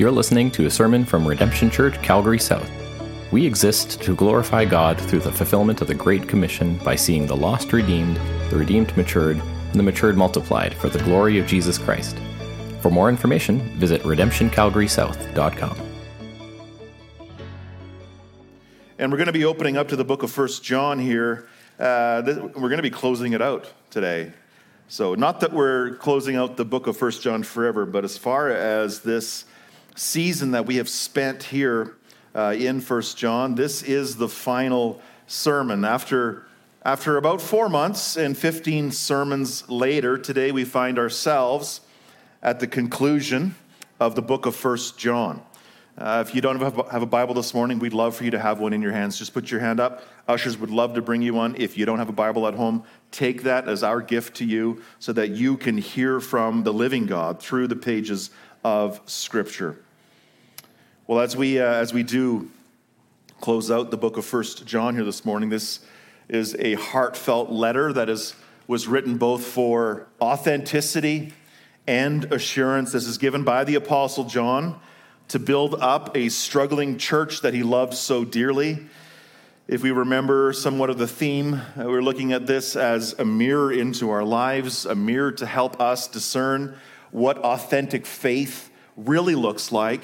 You're listening to a sermon from Redemption Church, Calgary South. We exist to glorify God through the fulfillment of the Great Commission by seeing the lost redeemed, the redeemed matured, and the matured multiplied for the glory of Jesus Christ. For more information, visit redemptioncalgarysouth.com. And we're going to be opening up to the book of First John here. Uh, we're going to be closing it out today. So, not that we're closing out the book of First John forever, but as far as this season that we have spent here uh, in First John, this is the final sermon. After, after about four months and 15 sermons later, today we find ourselves at the conclusion of the book of First John. Uh, if you don't have have a Bible this morning, we'd love for you to have one in your hands. Just put your hand up. Ushers would love to bring you one. If you don't have a Bible at home, take that as our gift to you so that you can hear from the living God through the pages of Scripture. Well, as we, uh, as we do close out the book of First John here this morning, this is a heartfelt letter that is, was written both for authenticity and assurance. This is given by the Apostle John to build up a struggling church that he loved so dearly. If we remember somewhat of the theme, uh, we're looking at this as a mirror into our lives, a mirror to help us discern what authentic faith really looks like,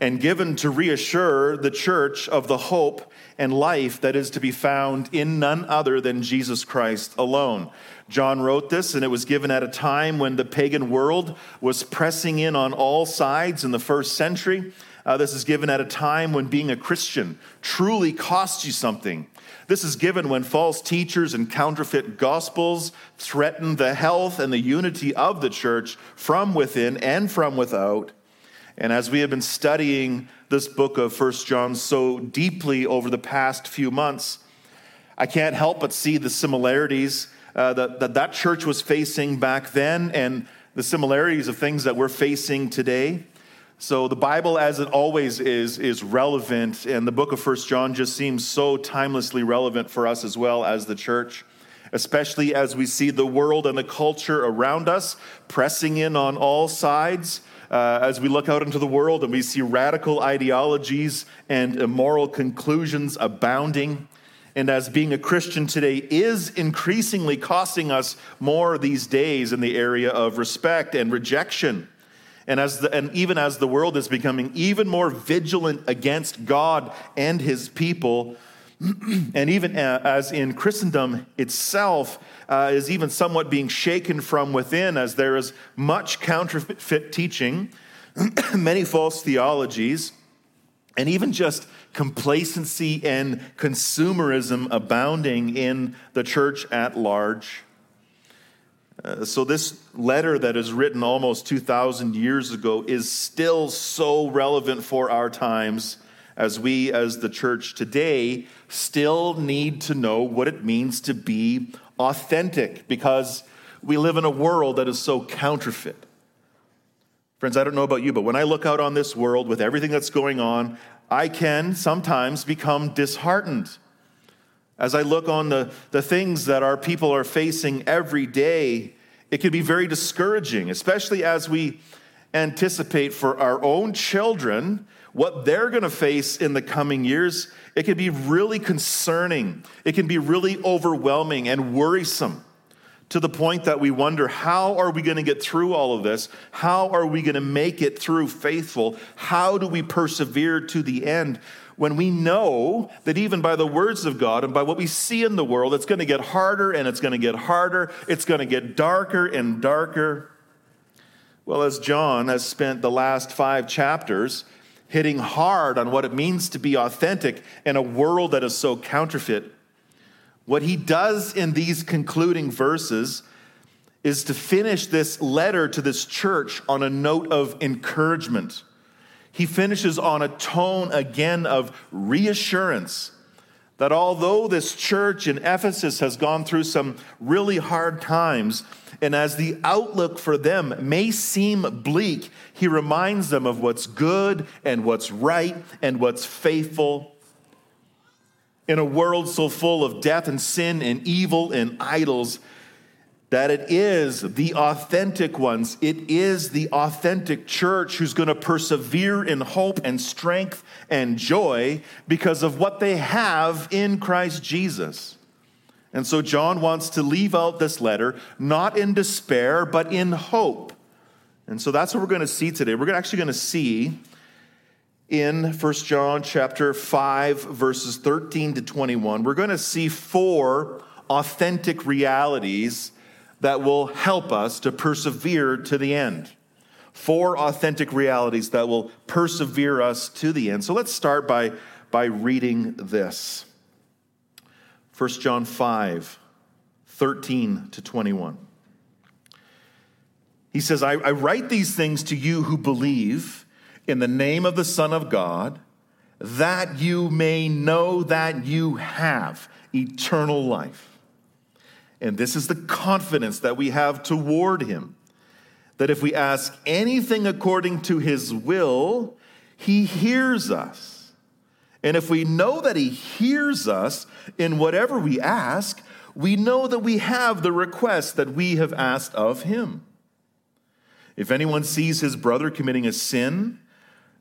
and given to reassure the church of the hope and life that is to be found in none other than Jesus Christ alone. John wrote this, and it was given at a time when the pagan world was pressing in on all sides in the first century. Uh, this is given at a time when being a Christian truly costs you something. This is given when false teachers and counterfeit gospels threaten the health and the unity of the church from within and from without. And as we have been studying this book of First John so deeply over the past few months, I can't help but see the similarities uh, that, that that church was facing back then and the similarities of things that we're facing today. So the Bible, as it always is, is relevant, and the book of First John just seems so timelessly relevant for us as well as the church, especially as we see the world and the culture around us pressing in on all sides. Uh, as we look out into the world and we see radical ideologies and immoral conclusions abounding, and as being a Christian today is increasingly costing us more these days in the area of respect and rejection. And, as the, and even as the world is becoming even more vigilant against God and his people, and even as in Christendom itself uh, is even somewhat being shaken from within, as there is much counterfeit teaching, many false theologies, and even just complacency and consumerism abounding in the church at large. Uh, so, this letter that is written almost 2,000 years ago is still so relevant for our times as we, as the church today, still need to know what it means to be authentic because we live in a world that is so counterfeit. Friends, I don't know about you, but when I look out on this world with everything that's going on, I can sometimes become disheartened. As I look on the, the things that our people are facing every day, it can be very discouraging, especially as we anticipate for our own children what they're going to face in the coming years. It can be really concerning, it can be really overwhelming and worrisome to the point that we wonder how are we going to get through all of this? How are we going to make it through faithful? How do we persevere to the end? When we know that even by the words of God and by what we see in the world, it's going to get harder and it's going to get harder, it's going to get darker and darker. Well, as John has spent the last five chapters hitting hard on what it means to be authentic in a world that is so counterfeit, what he does in these concluding verses is to finish this letter to this church on a note of encouragement. He finishes on a tone again of reassurance that although this church in Ephesus has gone through some really hard times, and as the outlook for them may seem bleak, he reminds them of what's good and what's right and what's faithful. In a world so full of death and sin and evil and idols, that it is the authentic ones, it is the authentic church who's going to persevere in hope and strength and joy because of what they have in Christ Jesus. And so John wants to leave out this letter not in despair, but in hope. And so that's what we're going to see today. We're actually going to see in 1 John chapter 5 verses 13 to 21. We're going to see four authentic realities that will help us to persevere to the end. Four authentic realities that will persevere us to the end. So let's start by, by reading this 1 John 5 13 to 21. He says, I, I write these things to you who believe in the name of the Son of God, that you may know that you have eternal life. And this is the confidence that we have toward him that if we ask anything according to his will, he hears us. And if we know that he hears us in whatever we ask, we know that we have the request that we have asked of him. If anyone sees his brother committing a sin,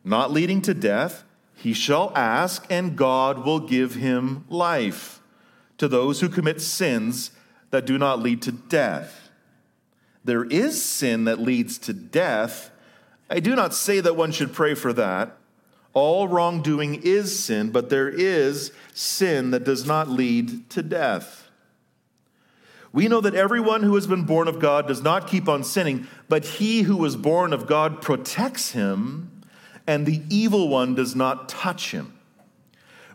not leading to death, he shall ask, and God will give him life. To those who commit sins, that do not lead to death. There is sin that leads to death. I do not say that one should pray for that. All wrongdoing is sin, but there is sin that does not lead to death. We know that everyone who has been born of God does not keep on sinning, but he who was born of God protects him, and the evil one does not touch him.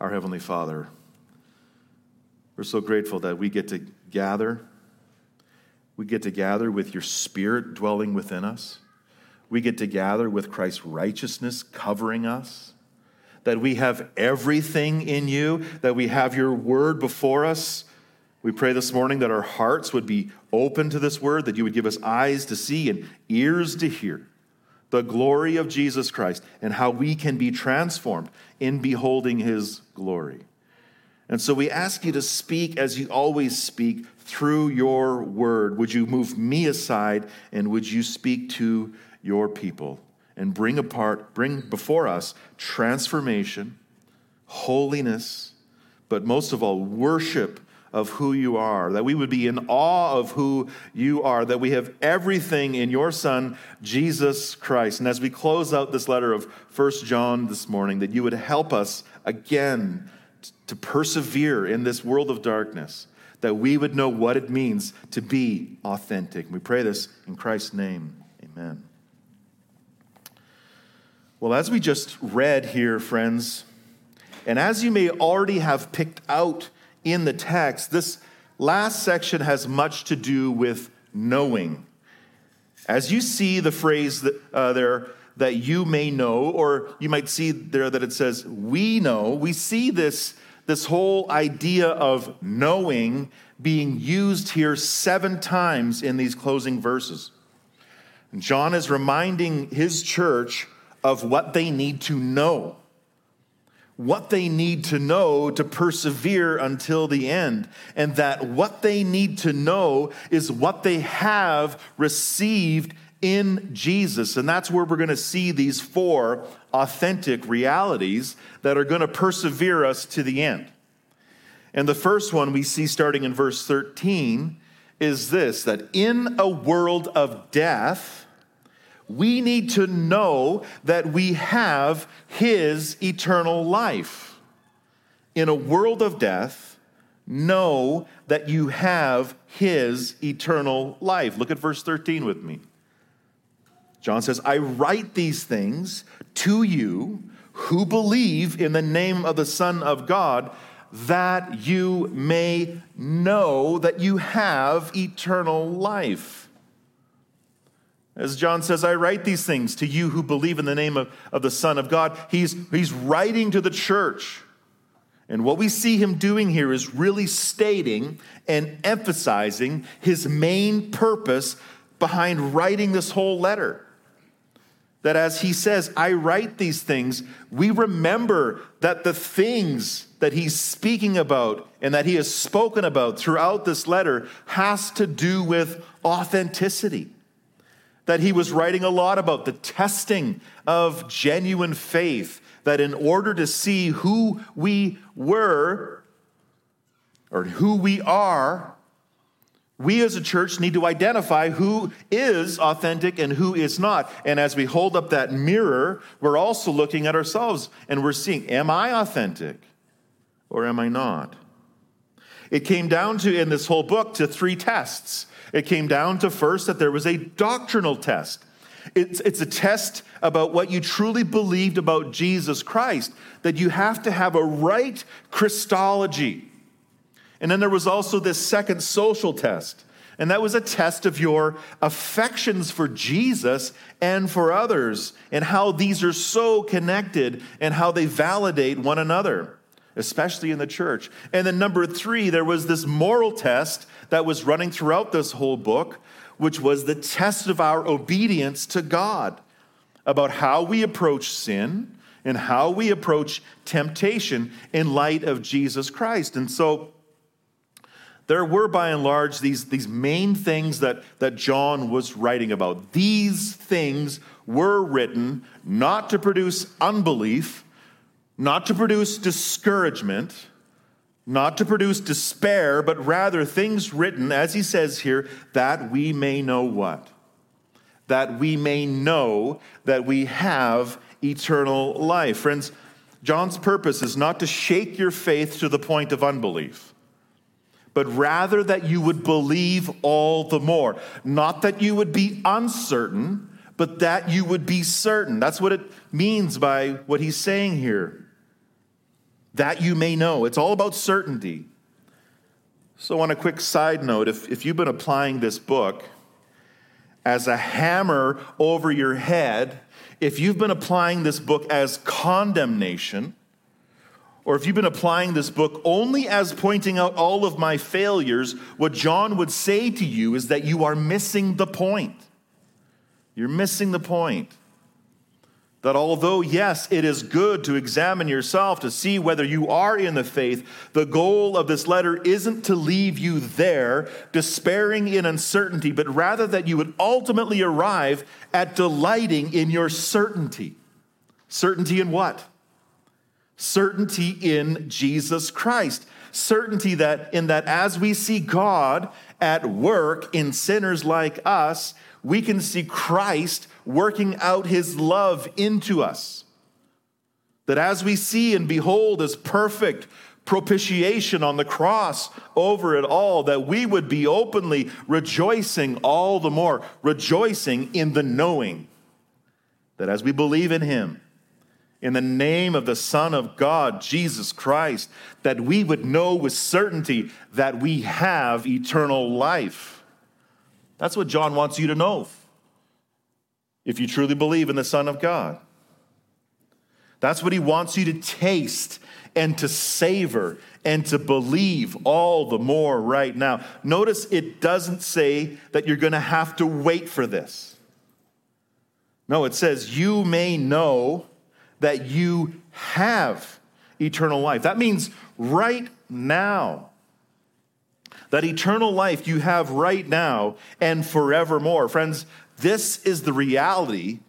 Our Heavenly Father, we're so grateful that we get to gather. We get to gather with your Spirit dwelling within us. We get to gather with Christ's righteousness covering us. That we have everything in you, that we have your word before us. We pray this morning that our hearts would be open to this word, that you would give us eyes to see and ears to hear the glory of Jesus Christ and how we can be transformed in beholding his glory. And so we ask you to speak as you always speak through your word. Would you move me aside and would you speak to your people and bring apart, bring before us transformation, holiness, but most of all, worship of who you are, that we would be in awe of who you are, that we have everything in your Son, Jesus Christ. And as we close out this letter of First John this morning, that you would help us again to persevere in this world of darkness, that we would know what it means to be authentic. We pray this in Christ's name. Amen. Well, as we just read here, friends, and as you may already have picked out in the text, this last section has much to do with knowing. As you see the phrase that, uh, there, that you may know, or you might see there that it says, we know, we see this, this whole idea of knowing being used here seven times in these closing verses. John is reminding his church of what they need to know what they need to know to persevere until the end, and that what they need to know is what they have received in Jesus. And that's where we're going to see these four authentic realities that are going to persevere us to the end. And the first one we see starting in verse 13 is this that in a world of death, we need to know that we have His eternal life. In a world of death, know that you have His eternal life. Look at verse 13 with me. John says, I write these things to you who believe in the name of the Son of God, that you may know that you have eternal life. As John says, I write these things to you who believe in the name of, of the Son of God. He's, he's writing to the church. And what we see him doing here is really stating and emphasizing his main purpose behind writing this whole letter. That as he says, I write these things, we remember that the things that he's speaking about and that he has spoken about throughout this letter has to do with authenticity. That he was writing a lot about the testing of genuine faith, that in order to see who we were or who we are, we as a church need to identify who is authentic and who is not. And as we hold up that mirror, we're also looking at ourselves and we're seeing, am I authentic or am I not? It came down to, in this whole book, to three tests. It came down to first that there was a doctrinal test. It's, it's a test about what you truly believed about Jesus Christ, that you have to have a right Christology. And then there was also this second social test. And that was a test of your affections for Jesus and for others, and how these are so connected and how they validate one another, especially in the church. And then, number three, there was this moral test that was running throughout this whole book, which was the test of our obedience to God about how we approach sin and how we approach temptation in light of Jesus Christ. And so, there were by and large these, these main things that, that John was writing about. These things were written not to produce unbelief, not to produce discouragement, not to produce despair, but rather things written, as he says here, that we may know what? That we may know that we have eternal life. Friends, John's purpose is not to shake your faith to the point of unbelief but rather that you would believe all the more. Not that you would be uncertain, but that you would be certain. That's what it means by what he's saying here. That you may know. It's all about certainty. So, on a quick side note, if, if you've been applying this book as a hammer over your head, if you've been applying this book as condemnation, or if you've been applying this book only as pointing out all of my failures, what John would say to you is that you are missing the point. You're missing the point. That although, yes, it is good to examine yourself to see whether you are in the faith, the goal of this letter isn't to leave you there, despairing in uncertainty, but rather that you would ultimately arrive at delighting in your certainty. Certainty in what? certainty in Jesus Christ. Certainty that in that as we see God at work in sinners like us, we can see Christ working out his love into us. That as we see and behold his perfect propitiation on the cross over it all, that we would be openly rejoicing all the more, rejoicing in the knowing that as we believe in him, in the name of the Son of God, Jesus Christ, that we would know with certainty that we have eternal life. That's what John wants you to know if you truly believe in the Son of God. That's what he wants you to taste and to savor and to believe all the more right now. Notice it doesn't say that you're going to have to wait for this. No, it says, You may know that you have eternal life. That means right now. That eternal life you have right now and forevermore. Friends, this is the reality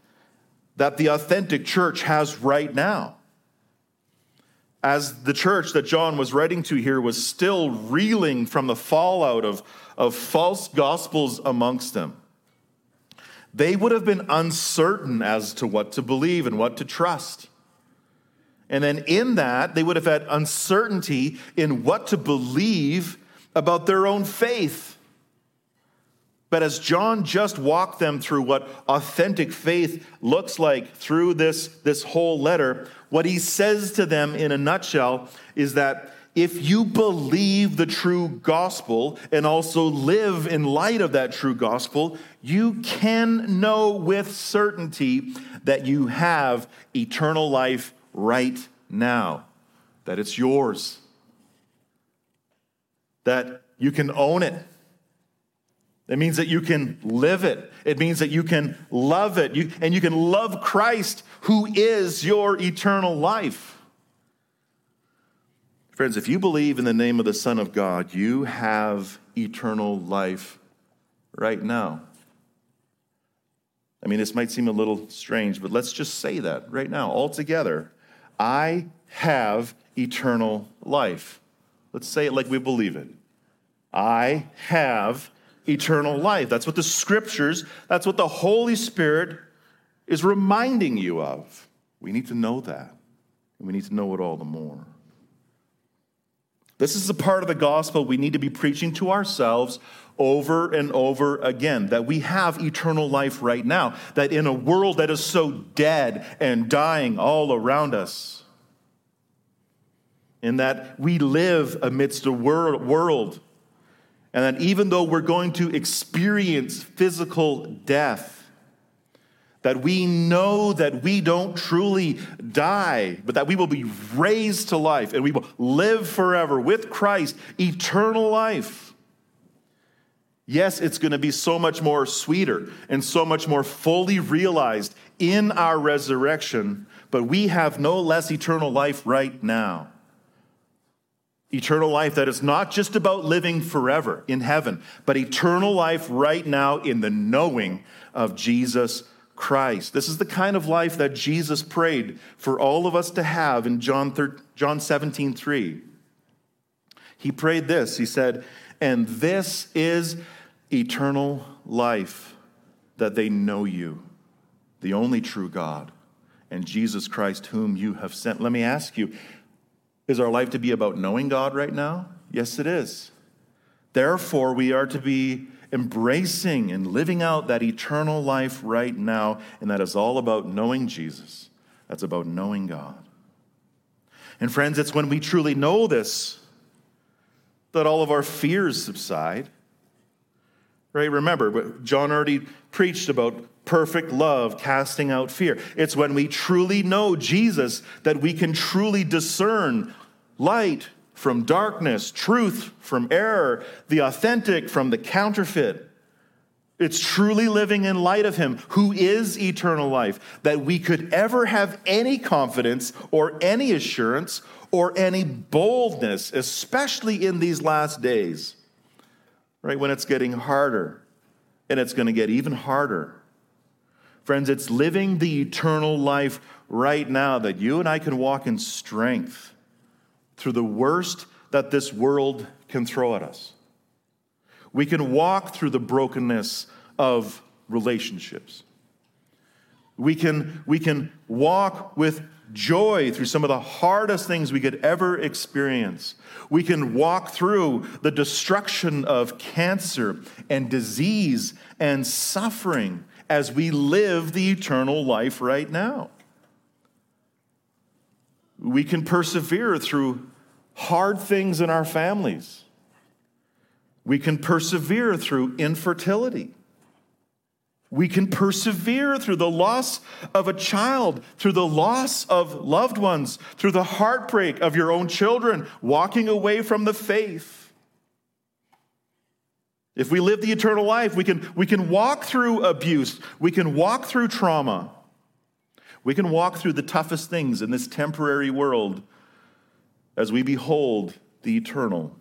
that the authentic church has right now. As the church that John was writing to here was still reeling from the fallout of, of false gospels amongst them they would have been uncertain as to what to believe and what to trust. And then in that, they would have had uncertainty in what to believe about their own faith. But as John just walked them through what authentic faith looks like through this, this whole letter, what he says to them in a nutshell is that if you believe the true gospel and also live in light of that true gospel, you can know with certainty that you have eternal life right now, that it's yours, that you can own it. It means that you can live it. It means that you can love it. You, and you can love Christ, who is your eternal life. Friends, if you believe in the name of the Son of God, you have eternal life right now. I mean, this might seem a little strange, but let's just say that right now, all together. I have eternal life. Let's say it like we believe it. I have eternal life. That's what the scriptures, that's what the Holy Spirit is reminding you of. We need to know that, and we need to know it all the more. This is the part of the gospel we need to be preaching to ourselves over and over again that we have eternal life right now, that in a world that is so dead and dying all around us, in that we live amidst a world, and that even though we're going to experience physical death, that we know that we don't truly die, but that we will be raised to life and we will live forever with Christ, eternal life. Yes, it's going to be so much more sweeter and so much more fully realized in our resurrection, but we have no less eternal life right now. Eternal life that is not just about living forever in heaven, but eternal life right now in the knowing of Jesus Christ. This is the kind of life that Jesus prayed for all of us to have in John, 13, John 17, 3. He prayed this. He said, And this is eternal life, that they know you, the only true God, and Jesus Christ, whom you have sent. Let me ask you, is our life to be about knowing God right now? Yes, it is. Therefore, we are to be embracing and living out that eternal life right now. And that is all about knowing Jesus. That's about knowing God. And friends, it's when we truly know this that all of our fears subside. Right? Remember, John already preached about perfect love casting out fear. It's when we truly know Jesus that we can truly discern light from darkness, truth from error, the authentic from the counterfeit. It's truly living in light of Him, who is eternal life, that we could ever have any confidence or any assurance or any boldness, especially in these last days, right? When it's getting harder and it's going to get even harder. Friends, it's living the eternal life right now that you and I can walk in strength through the worst that this world can throw at us. We can walk through the brokenness of relationships. We can, we can walk with joy through some of the hardest things we could ever experience. We can walk through the destruction of cancer and disease and suffering as we live the eternal life right now. We can persevere through hard things in our families. We can persevere through infertility. We can persevere through the loss of a child, through the loss of loved ones, through the heartbreak of your own children walking away from the faith. If we live the eternal life, we can, we can walk through abuse, we can walk through trauma, we can walk through the toughest things in this temporary world as we behold the eternal.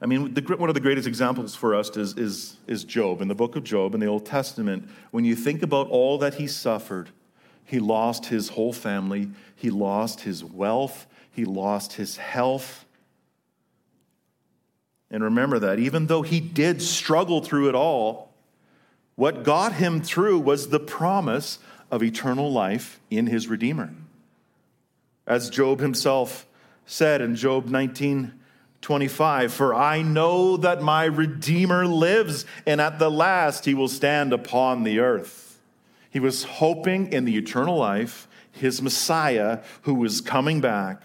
I mean, the, one of the greatest examples for us is, is, is Job. In the book of Job in the Old Testament, when you think about all that he suffered, he lost his whole family, he lost his wealth, he lost his health. And remember that even though he did struggle through it all, what got him through was the promise of eternal life in his Redeemer. As Job himself said in Job 19 25, For I know that my Redeemer lives, and at the last he will stand upon the earth. He was hoping in the eternal life, his Messiah, who was coming back.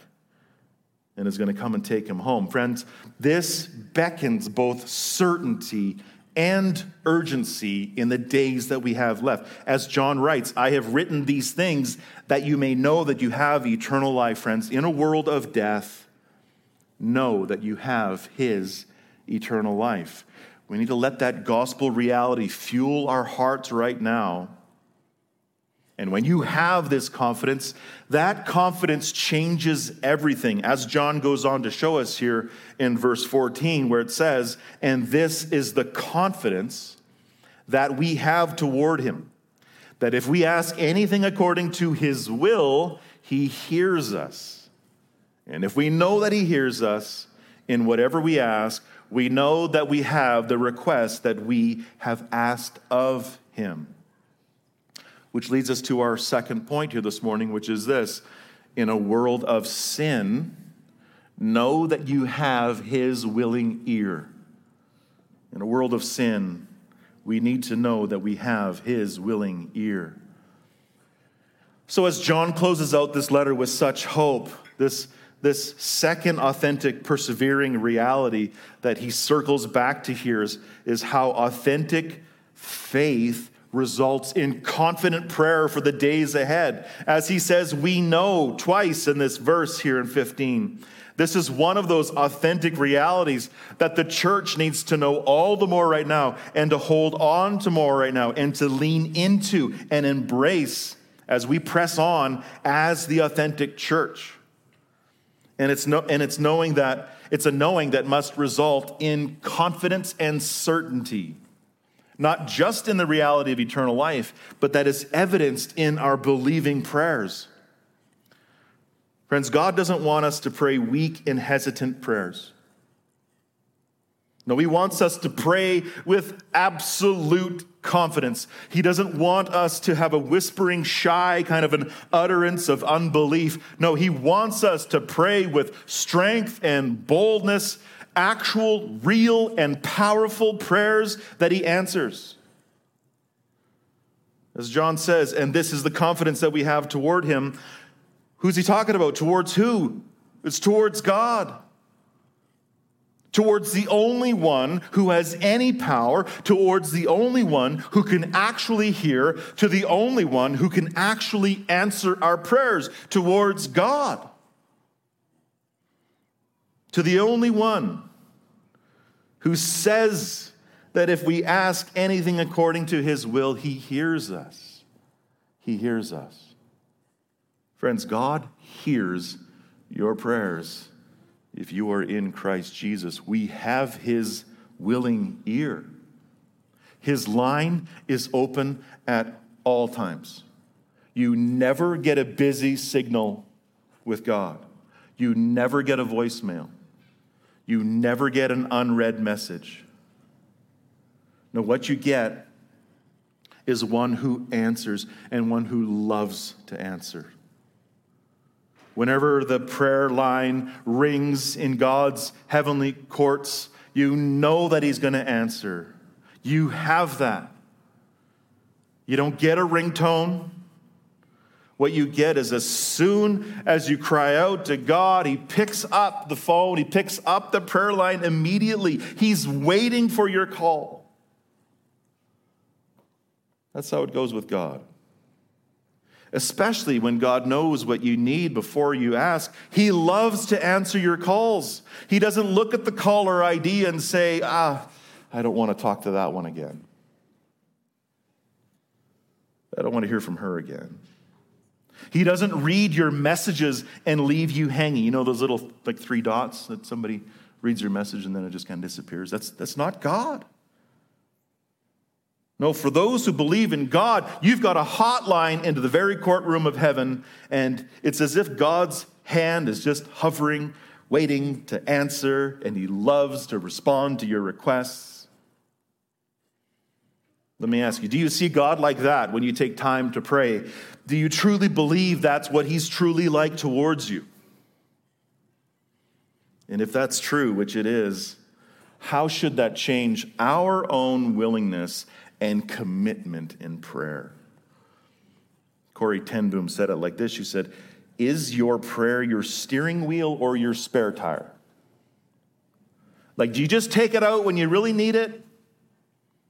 and is going to come and take him home. Friends, this beckons both certainty and urgency in the days that we have left. As John writes, I have written these things that you may know that you have eternal life, friends. In a world of death, know that you have his eternal life. We need to let that gospel reality fuel our hearts right now and when you have this confidence, that confidence changes everything. As John goes on to show us here in verse 14, where it says, And this is the confidence that we have toward him, that if we ask anything according to his will, he hears us. And if we know that he hears us in whatever we ask, we know that we have the request that we have asked of him. Which leads us to our second point here this morning, which is this In a world of sin, know that you have His willing ear. In a world of sin, we need to know that we have His willing ear. So, as John closes out this letter with such hope, this, this second authentic, persevering reality that he circles back to here is, is how authentic faith results in confident prayer for the days ahead. As he says, we know twice in this verse here in 15. This is one of those authentic realities that the church needs to know all the more right now and to hold on to more right now and to lean into and embrace as we press on as the authentic church. And it's, no, and it's knowing that it's a knowing that must result in confidence and certainty not just in the reality of eternal life, but that is evidenced in our believing prayers. Friends, God doesn't want us to pray weak and hesitant prayers. No, He wants us to pray with absolute confidence. He doesn't want us to have a whispering, shy kind of an utterance of unbelief. No, He wants us to pray with strength and boldness actual, real, and powerful prayers that he answers. As John says, and this is the confidence that we have toward him. Who's he talking about? Towards who? It's towards God. Towards the only one who has any power, towards the only one who can actually hear, to the only one who can actually answer our prayers, towards God to the only one who says that if we ask anything according to his will, he hears us. He hears us. Friends, God hears your prayers if you are in Christ Jesus. We have his willing ear. His line is open at all times. You never get a busy signal with God. You never get a voicemail you never get an unread message. No, what you get is one who answers and one who loves to answer. Whenever the prayer line rings in God's heavenly courts, you know that He's going to answer. You have that. You don't get a ringtone. What you get is as soon as you cry out to God, He picks up the phone, He picks up the prayer line immediately. He's waiting for your call. That's how it goes with God. Especially when God knows what you need before you ask. He loves to answer your calls. He doesn't look at the caller ID and say, ah, I don't want to talk to that one again. I don't want to hear from her again. He doesn't read your messages and leave you hanging. You know those little like three dots that somebody reads your message and then it just kind of disappears? That's, that's not God. No, for those who believe in God, you've got a hotline into the very courtroom of heaven, and it's as if God's hand is just hovering, waiting to answer, and He loves to respond to your requests. Let me ask you do you see God like that when you take time to pray? Do you truly believe that's what He's truly like towards you? And if that's true, which it is, how should that change our own willingness and commitment in prayer? Corrie ten Boom said it like this She said, is your prayer your steering wheel or your spare tire? Like, do you just take it out when you really need it?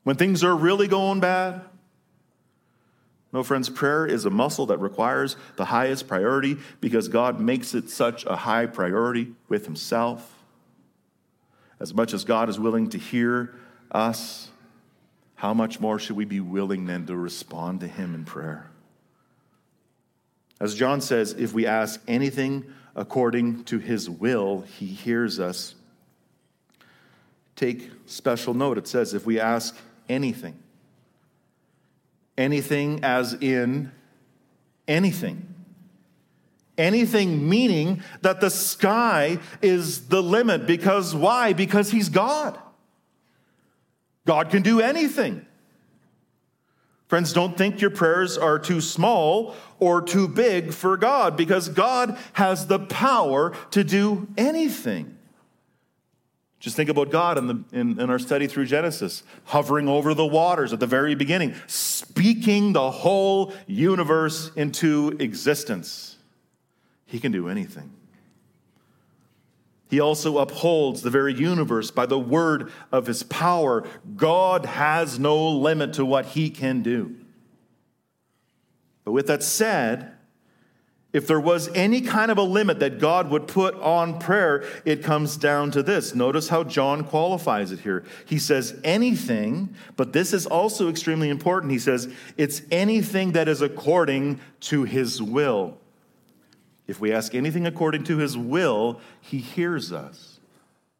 When things are really going bad? No, friends, prayer is a muscle that requires the highest priority because God makes it such a high priority with Himself. As much as God is willing to hear us, how much more should we be willing then to respond to Him in prayer? As John says, if we ask anything according to His will, He hears us. Take special note. It says, if we ask anything, anything as in anything. Anything meaning that the sky is the limit. Because why? Because He's God. God can do anything. Friends, don't think your prayers are too small or too big for God because God has the power to do anything. Just think about God in, the, in, in, our study through Genesis, hovering over the waters at the very beginning, speaking the whole universe into existence. He can do anything. He also upholds the very universe by the word of his power. God has no limit to what he can do. But with that said, if there was any kind of a limit that God would put on prayer, it comes down to this. Notice how John qualifies it here. He says anything, but this is also extremely important. He says it's anything that is according to his will. If we ask anything according to his will, he hears us.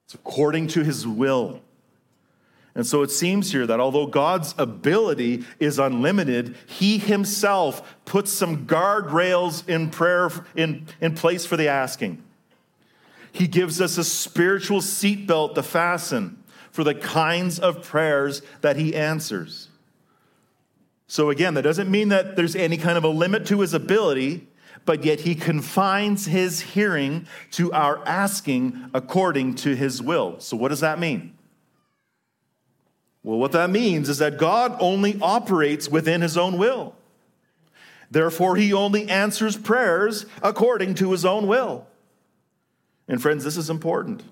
It's according to his will. And so it seems here that although God's ability is unlimited, He Himself puts some guardrails in prayer in, in place for the asking. He gives us a spiritual seatbelt to fasten for the kinds of prayers that He answers. So again, that doesn't mean that there's any kind of a limit to His ability, but yet He confines His hearing to our asking according to His will. So what does that mean? Well, what that means is that God only operates within his own will. Therefore, he only answers prayers according to his own will. And, friends, this is important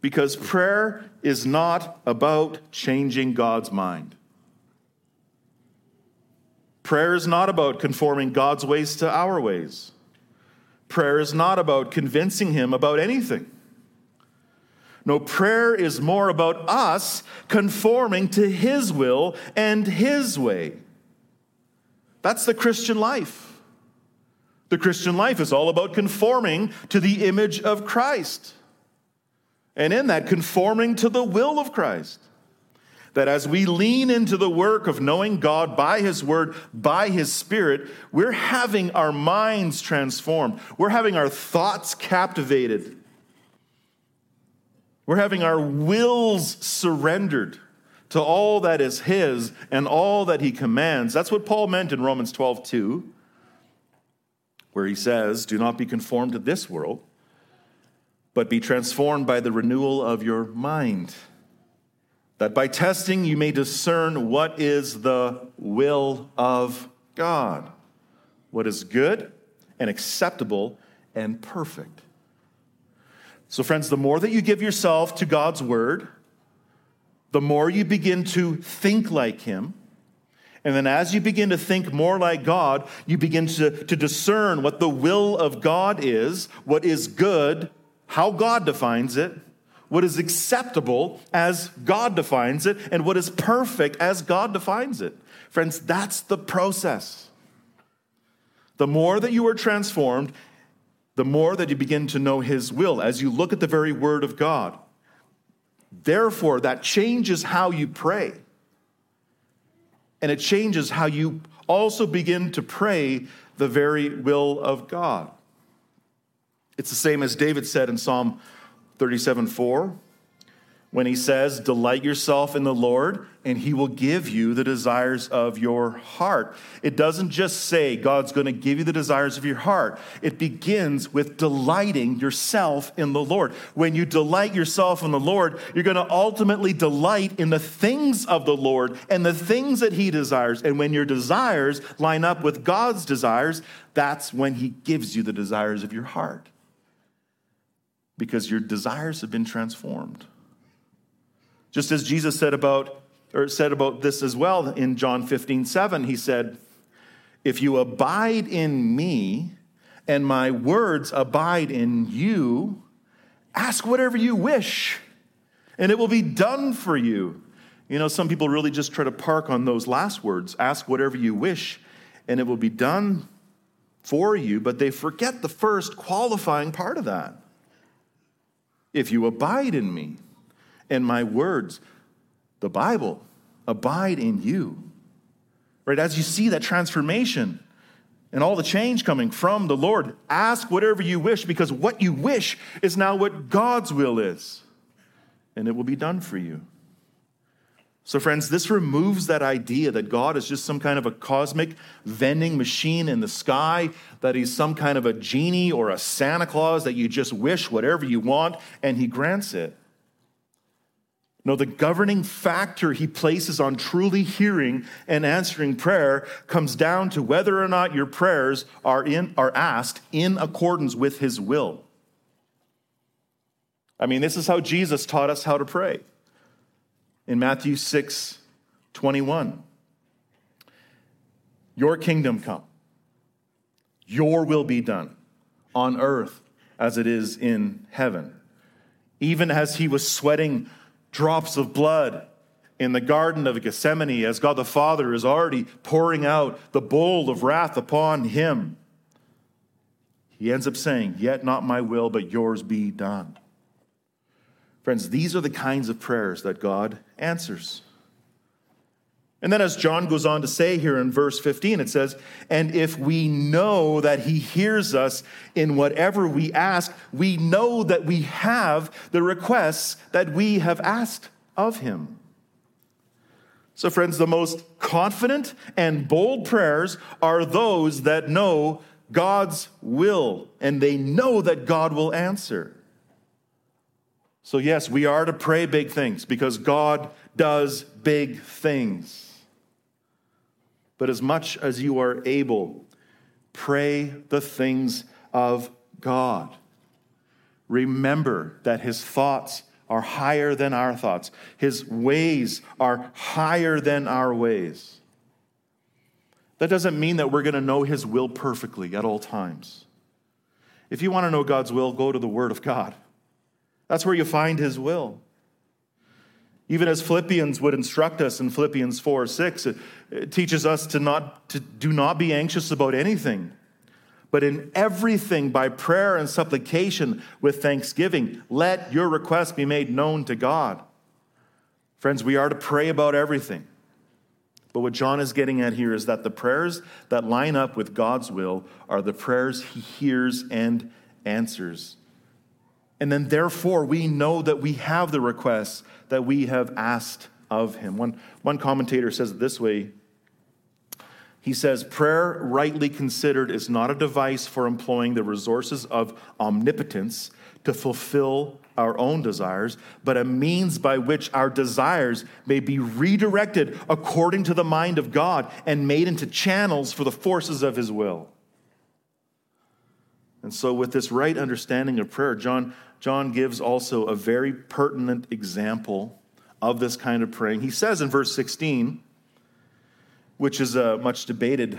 because prayer is not about changing God's mind. Prayer is not about conforming God's ways to our ways. Prayer is not about convincing him about anything. No, prayer is more about us conforming to His will and His way. That's the Christian life. The Christian life is all about conforming to the image of Christ. And in that, conforming to the will of Christ. That as we lean into the work of knowing God by His Word, by His Spirit, we're having our minds transformed. We're having our thoughts captivated we're having our wills surrendered to all that is His and all that He commands. That's what Paul meant in Romans 12, 2, where he says, Do not be conformed to this world, but be transformed by the renewal of your mind. That by testing you may discern what is the will of God, what is good and acceptable and perfect. So, friends, the more that you give yourself to God's word, the more you begin to think like Him. And then, as you begin to think more like God, you begin to, to discern what the will of God is, what is good, how God defines it, what is acceptable as God defines it, and what is perfect as God defines it. Friends, that's the process. The more that you are transformed, the more that you begin to know His will as you look at the very Word of God. Therefore, that changes how you pray. And it changes how you also begin to pray the very will of God. It's the same as David said in Psalm 37 4. When he says, Delight yourself in the Lord, and he will give you the desires of your heart. It doesn't just say God's going to give you the desires of your heart, it begins with delighting yourself in the Lord. When you delight yourself in the Lord, you're going to ultimately delight in the things of the Lord and the things that he desires. And when your desires line up with God's desires, that's when he gives you the desires of your heart. Because your desires have been transformed. Just as Jesus said about, or said about this as well in John 15, 7, he said, If you abide in me and my words abide in you, ask whatever you wish, and it will be done for you. You know, some people really just try to park on those last words ask whatever you wish, and it will be done for you, but they forget the first qualifying part of that. If you abide in me, and my words, the Bible, abide in you. Right? As you see that transformation and all the change coming from the Lord, ask whatever you wish because what you wish is now what God's will is, and it will be done for you. So, friends, this removes that idea that God is just some kind of a cosmic vending machine in the sky, that he's some kind of a genie or a Santa Claus that you just wish whatever you want and he grants it. No, the governing factor he places on truly hearing and answering prayer comes down to whether or not your prayers are, in, are asked in accordance with his will. I mean, this is how Jesus taught us how to pray. In Matthew 6 21, Your kingdom come, your will be done on earth as it is in heaven. Even as he was sweating drops of blood in the Garden of Gethsemane as God the Father is already pouring out the bowl of wrath upon him. He ends up saying, Yet not my will, but yours be done. Friends, these are the kinds of prayers that God answers. And then, as John goes on to say here in verse 15, it says, And if we know that he hears us in whatever we ask, we know that we have the requests that we have asked of him. So, friends, the most confident and bold prayers are those that know God's will and they know that God will answer. So, yes, we are to pray big things because God does big things. But as much as you are able, pray the things of God. Remember that his thoughts are higher than our thoughts, his ways are higher than our ways. That doesn't mean that we're going to know his will perfectly at all times. If you want to know God's will, go to the Word of God. That's where you find his will. Even as Philippians would instruct us in Philippians 4 6, it, it teaches us to, not, to do not be anxious about anything, but in everything by prayer and supplication with thanksgiving, let your requests be made known to God. Friends, we are to pray about everything. But what John is getting at here is that the prayers that line up with God's will are the prayers he hears and answers. And then, therefore, we know that we have the requests that we have asked of him. One, one commentator says it this way He says, Prayer, rightly considered, is not a device for employing the resources of omnipotence to fulfill our own desires, but a means by which our desires may be redirected according to the mind of God and made into channels for the forces of his will. And so, with this right understanding of prayer, John John gives also a very pertinent example of this kind of praying. He says in verse 16, which is a much debated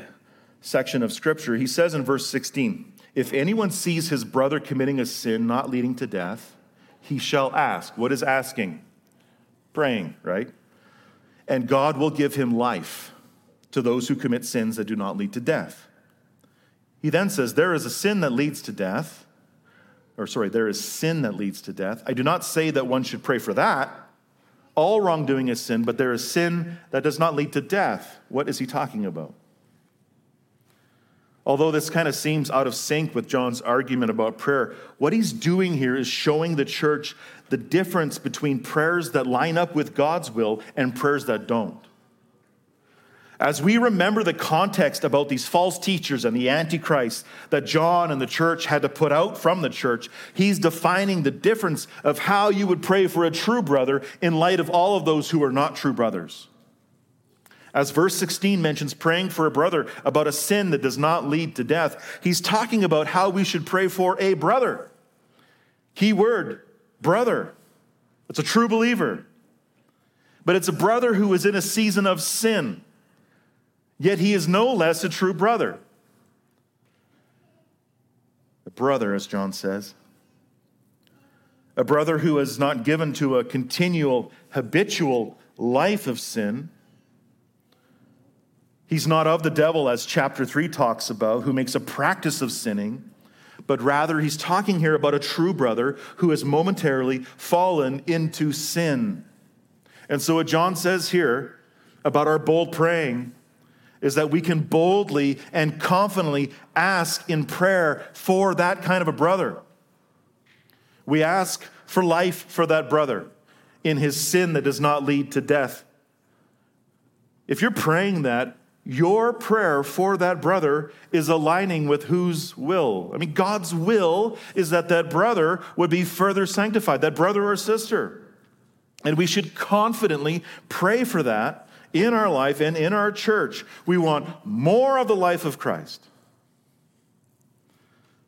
section of Scripture, he says in verse 16, If anyone sees his brother committing a sin not leading to death, he shall ask. What is asking? Praying, right? And God will give him life to those who commit sins that do not lead to death. He then says, There is a sin that leads to death or sorry, there is sin that leads to death. I do not say that one should pray for that. All wrongdoing is sin, but there is sin that does not lead to death. What is he talking about? although this kind of seems out of sync with John's argument about prayer, what he's doing here is showing the church the difference between prayers that line up with God's will and prayers that don't. As we remember the context about these false teachers and the Antichrist that John and the church had to put out from the church, he's defining the difference of how you would pray for a true brother in light of all of those who are not true brothers. As verse 16 mentions praying for a brother about a sin that does not lead to death, he's talking about how we should pray for a brother. Key word, brother. It's a true believer. But it's a brother who is in a season of sin Yet he is no less a true brother. A brother, as John says. A brother who is not given to a continual, habitual life of sin. He's not of the devil, as chapter 3 talks about, who makes a practice of sinning, but rather he's talking here about a true brother who has momentarily fallen into sin. And so, what John says here about our bold praying is that we can boldly and confidently ask in prayer for that kind of a brother. We ask for life for that brother in his sin that does not lead to death. If you're praying that, your prayer for that brother is aligning with whose will? I mean, God's will is that that brother would be further sanctified, that brother or sister. And we should confidently pray for that in our life and in our church. We want more of the life of Christ.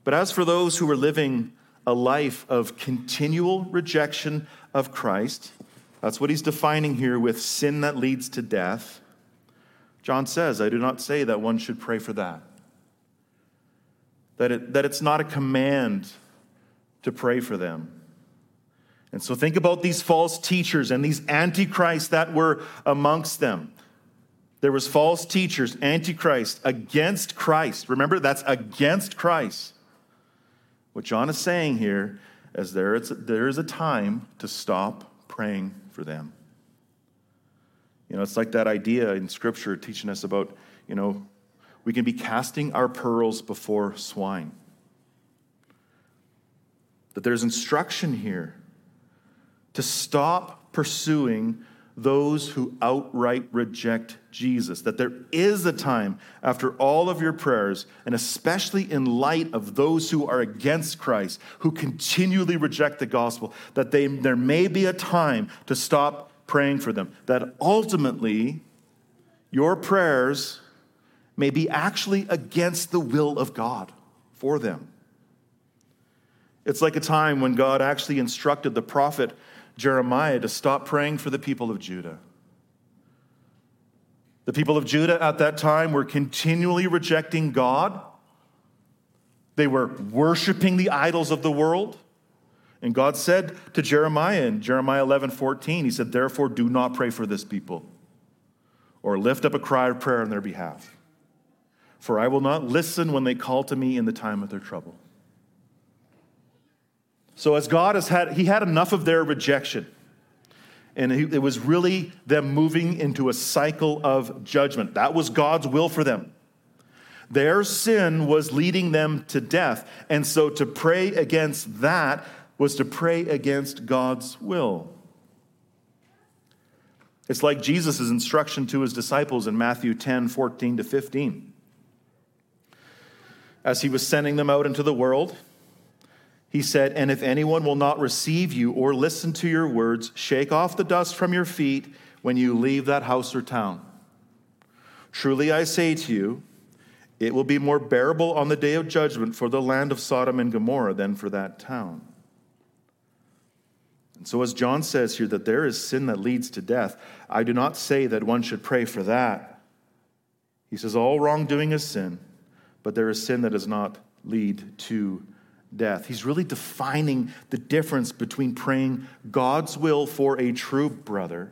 But as for those who are living a life of continual rejection of Christ, that's what he's defining here with sin that leads to death. John says, I do not say that one should pray for that. That, it, that it's not a command to pray for them. And so think about these false teachers and these antichrists that were amongst them. There was false teachers, antichrist against Christ. Remember, that's against Christ. What John is saying here is there is, there is a time to stop praying for them. You know, it's like that idea in Scripture teaching us about, you know, we can be casting our pearls before swine. That there's instruction here to stop pursuing those who outright reject Jesus. That there is a time after all of your prayers, and especially in light of those who are against Christ, who continually reject the gospel, that they, there may be a time to stop praying for them. That ultimately, your prayers may be actually against the will of God for them. It's like a time when God actually instructed the prophet Jeremiah to stop praying for the people of Judah. The people of Judah at that time were continually rejecting God. They were worshiping the idols of the world. And God said to Jeremiah in Jeremiah 11 14, He said, Therefore, do not pray for this people or lift up a cry of prayer on their behalf. For I will not listen when they call to me in the time of their trouble. So, as God has had, He had enough of their rejection. And it was really them moving into a cycle of judgment. That was God's will for them. Their sin was leading them to death. And so to pray against that was to pray against God's will. It's like Jesus' instruction to his disciples in Matthew 10 14 to 15. As he was sending them out into the world, he said, And if anyone will not receive you or listen to your words, shake off the dust from your feet when you leave that house or town. Truly I say to you, it will be more bearable on the day of judgment for the land of Sodom and Gomorrah than for that town. And so, as John says here, that there is sin that leads to death, I do not say that one should pray for that. He says, all wrongdoing is sin, but there is sin that does not lead to death. He's really defining the difference between praying God's will for a true brother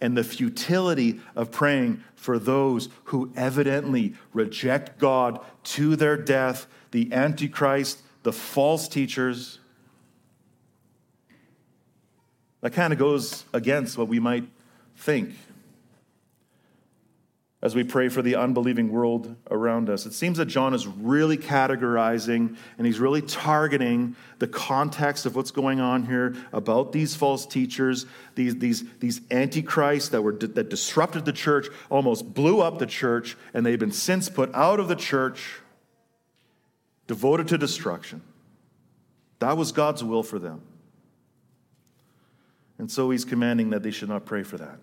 and the futility of praying for those who evidently reject God to their death, the Antichrist, the false teachers. That kind of goes against what we might think. As we pray for the unbelieving world around us. It seems that John is really categorizing and he's really targeting the context of what's going on here about these false teachers, these, these, these antichrists that, were, that disrupted the church, almost blew up the church, and they've been since put out of the church, devoted to destruction. That was God's will for them. And so he's commanding that they should not pray for that.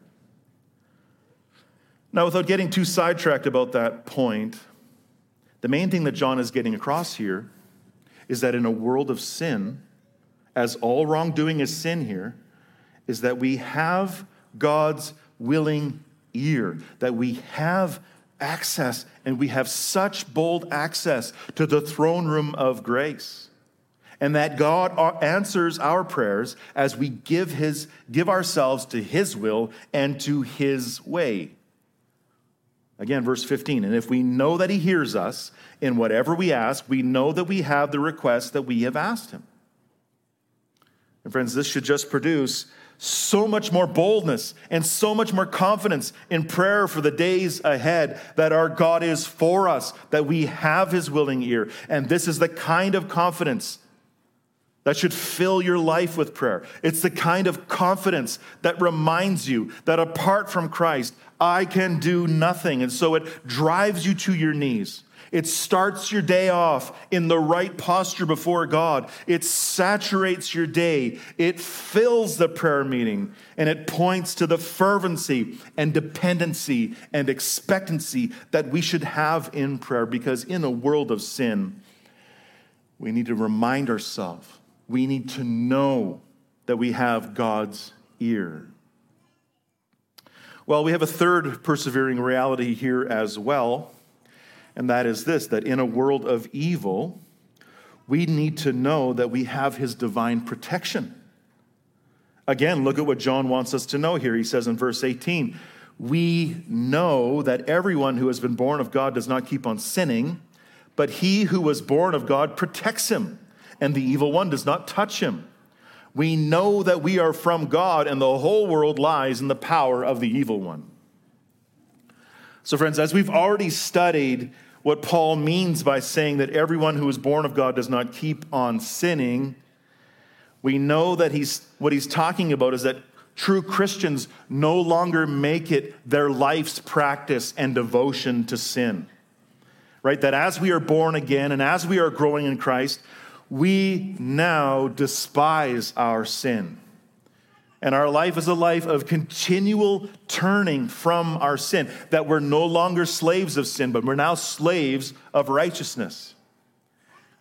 Now, without getting too sidetracked about that point, the main thing that John is getting across here is that in a world of sin, as all wrongdoing is sin here, is that we have God's willing ear, that we have access and we have such bold access to the throne room of grace. And that God answers our prayers as we give, his, give ourselves to His will and to His way. Again, verse 15. And if we know that he hears us in whatever we ask, we know that we have the request that we have asked him. And friends, this should just produce so much more boldness and so much more confidence in prayer for the days ahead that our God is for us, that we have his willing ear. And this is the kind of confidence that should fill your life with prayer. It's the kind of confidence that reminds you that apart from Christ, I can do nothing. And so it drives you to your knees. It starts your day off in the right posture before God. It saturates your day. It fills the prayer meeting and it points to the fervency and dependency and expectancy that we should have in prayer because in a world of sin, we need to remind ourselves, we need to know that we have God's ear. Well, we have a third persevering reality here as well, and that is this that in a world of evil, we need to know that we have his divine protection. Again, look at what John wants us to know here. He says in verse 18, We know that everyone who has been born of God does not keep on sinning, but he who was born of God protects him, and the evil one does not touch him we know that we are from God and the whole world lies in the power of the evil one. So, friends, as we've already studied what Paul means by saying that everyone who is born of God does not keep on sinning, we know that he's, what he's talking about is that true Christians no longer make it their life's practice and devotion to sin. Right? That as we are born again and as we are growing in Christ, we now despise our sin. And our life is a life of continual turning from our sin, that we're no longer slaves of sin, but we're now slaves of righteousness.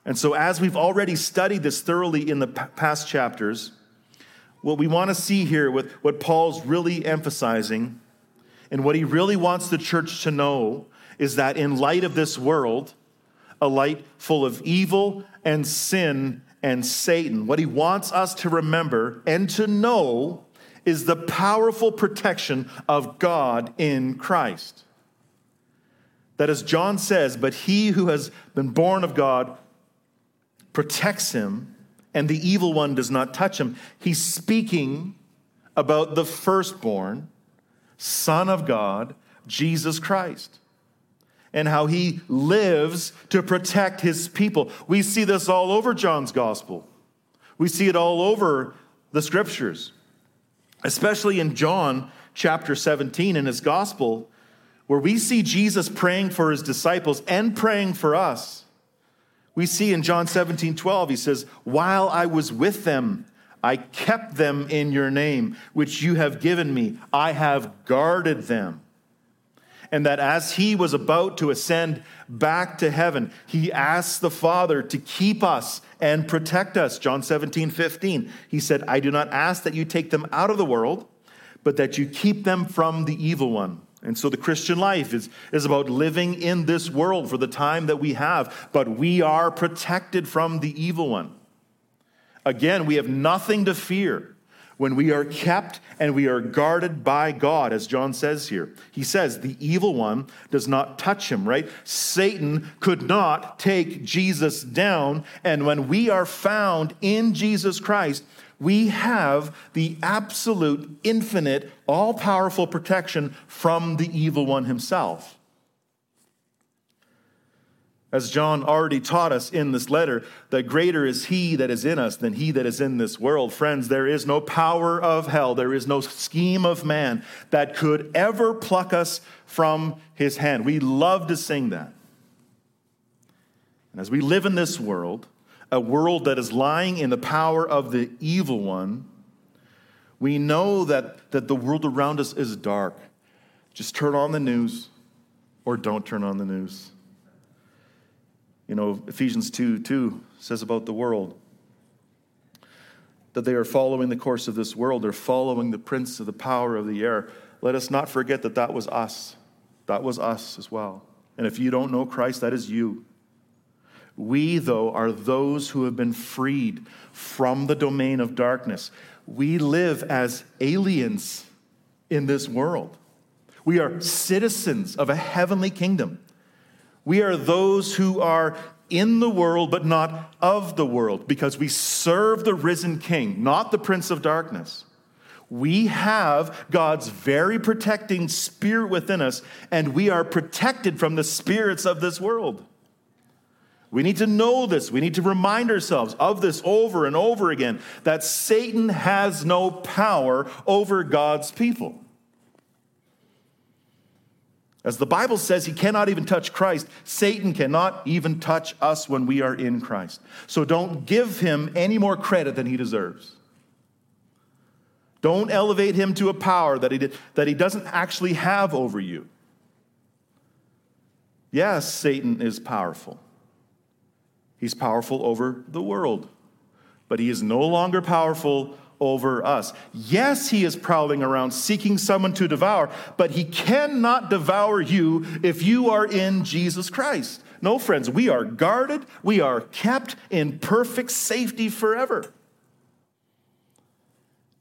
And so, as we've already studied this thoroughly in the past chapters, what we want to see here, with what Paul's really emphasizing, and what he really wants the church to know, is that in light of this world, a light full of evil and sin and Satan. What he wants us to remember and to know is the powerful protection of God in Christ. That, as John says, but he who has been born of God protects him, and the evil one does not touch him. He's speaking about the firstborn, Son of God, Jesus Christ and how he lives to protect his people. We see this all over John's gospel. We see it all over the scriptures, especially in John chapter 17 in his gospel, where we see Jesus praying for his disciples and praying for us. We see in John 17 12, he says, While I was with them, I kept them in your name, which you have given me. I have guarded them and that as he was about to ascend back to heaven, he asked the Father to keep us and protect us. John 17, 15. He said, I do not ask that you take them out of the world, but that you keep them from the evil one. And so the Christian life is, is about living in this world for the time that we have, but we are protected from the evil one. Again, we have nothing to fear when we are kept and we are guarded by God, as John says here. He says, the evil one does not touch him, right? Satan could not take Jesus down. And when we are found in Jesus Christ, we have the absolute, infinite, all powerful protection from the evil one himself. As John already taught us in this letter, that greater is he that is in us than he that is in this world. Friends, there is no power of hell, there is no scheme of man that could ever pluck us from his hand. We love to sing that. And as we live in this world, a world that is lying in the power of the evil one, we know that, that the world around us is dark. Just turn on the news or don't turn on the news. You know, Ephesians 2 2 says about the world that they are following the course of this world. They're following the prince of the power of the air. Let us not forget that that was us. That was us as well. And if you don't know Christ, that is you. We, though, are those who have been freed from the domain of darkness. We live as aliens in this world. We are citizens of a heavenly kingdom. We are those who are in the world, but not of the world, because we serve the risen King, not the Prince of Darkness. We have God's very protecting spirit within us, and we are protected from the spirits of this world. We need to know this. We need to remind ourselves of this over and over again that Satan has no power over God's people. As the Bible says, he cannot even touch Christ. Satan cannot even touch us when we are in Christ. So don't give him any more credit than he deserves. Don't elevate him to a power that he, that he doesn't actually have over you. Yes, Satan is powerful. He's powerful over the world, but he is no longer powerful over us. Yes, he is prowling around seeking someone to devour, but he cannot devour you if you are in Jesus Christ. No, friends, we are guarded, we are kept in perfect safety forever.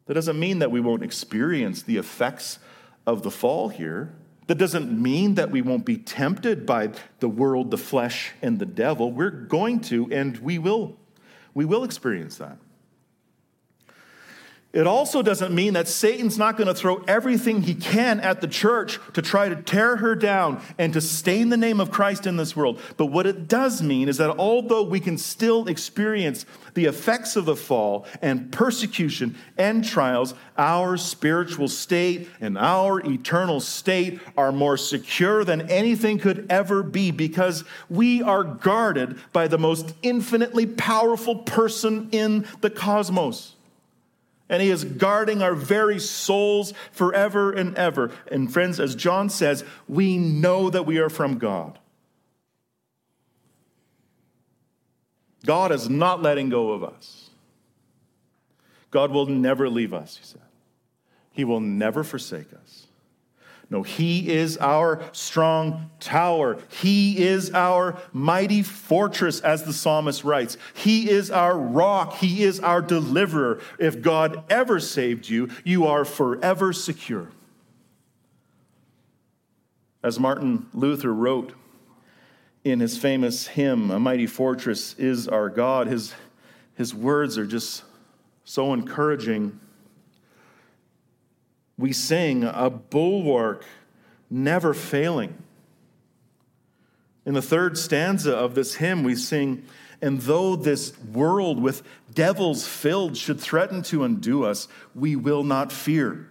That doesn't mean that we won't experience the effects of the fall here. That doesn't mean that we won't be tempted by the world, the flesh, and the devil. We're going to, and we will. We will experience that. It also doesn't mean that Satan's not going to throw everything he can at the church to try to tear her down and to stain the name of Christ in this world. But what it does mean is that although we can still experience the effects of the fall and persecution and trials, our spiritual state and our eternal state are more secure than anything could ever be because we are guarded by the most infinitely powerful person in the cosmos and He is guarding our very souls forever and ever. And friends, as John says, we know that we are from God. God is not letting go of us. God will never leave us, he said. He will never forsake us. No, He is our strong tower. He is our mighty fortress, as the psalmist writes. He is our rock. He is our deliverer. If God ever saved you, you are forever secure. As Martin Luther wrote in his famous hymn, A Mighty Fortress is Our God, his, his words are just so encouraging we sing a bulwark never failing. In the third stanza of this hymn, we sing, And though this world with devils filled should threaten to undo us, we will not fear.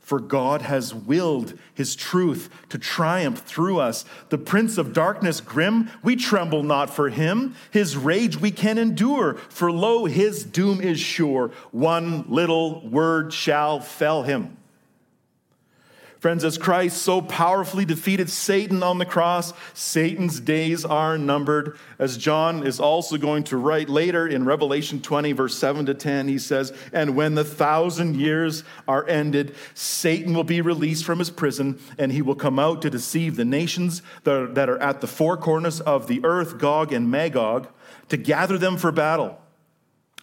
For God has willed his truth to triumph through us. The prince of darkness grim, we tremble not for him. His rage we can endure, for lo, his doom is sure. One little word shall fell him. Friends, as Christ so powerfully defeated Satan on the cross, Satan's days are numbered. As John is also going to write later in Revelation 20, verse 7 to 10, he says, And when the thousand years are ended, Satan will be released from his prison, and he will come out to deceive the nations that are at the four corners of the earth, Gog and Magog, to gather them for battle.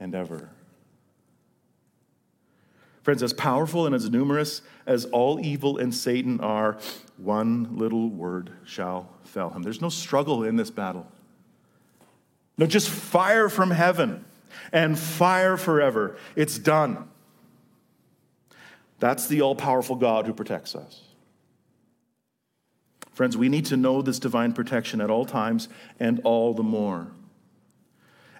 and ever. Friends, as powerful and as numerous as all evil and Satan are, one little word shall fell him. There's no struggle in this battle. No, just fire from heaven and fire forever. It's done. That's the all powerful God who protects us. Friends, we need to know this divine protection at all times and all the more.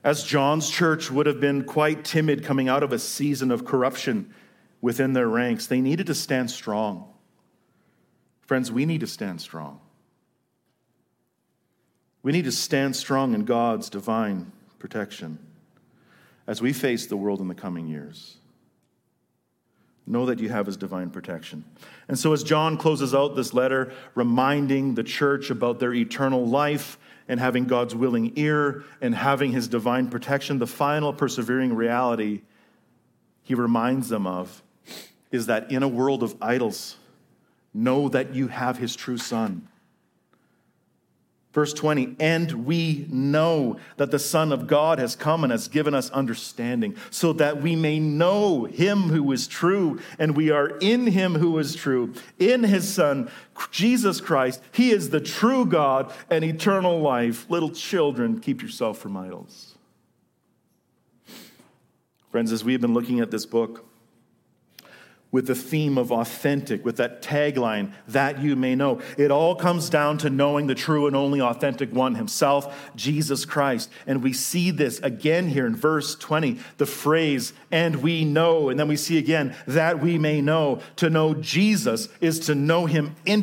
As John's church would have been quite timid coming out of a season of corruption within their ranks, they needed to stand strong. Friends, we need to stand strong. We need to stand strong in God's divine protection as we face the world in the coming years. Know that you have his divine protection. And so, as John closes out this letter, reminding the church about their eternal life and having God's willing ear and having his divine protection, the final persevering reality he reminds them of is that in a world of idols, know that you have his true son Verse 20, and we know that the Son of God has come and has given us understanding, so that we may know him who is true, and we are in him who is true, in his Son, Jesus Christ. He is the true God and eternal life. Little children, keep yourself from idols. Friends, as we have been looking at this book, with the theme of authentic, with that tagline, that you may know. It all comes down to knowing the true and only authentic one himself, Jesus Christ. And we see this again here in verse 20, the phrase, and we know. And then we see again, that we may know. To know Jesus is to know him intimately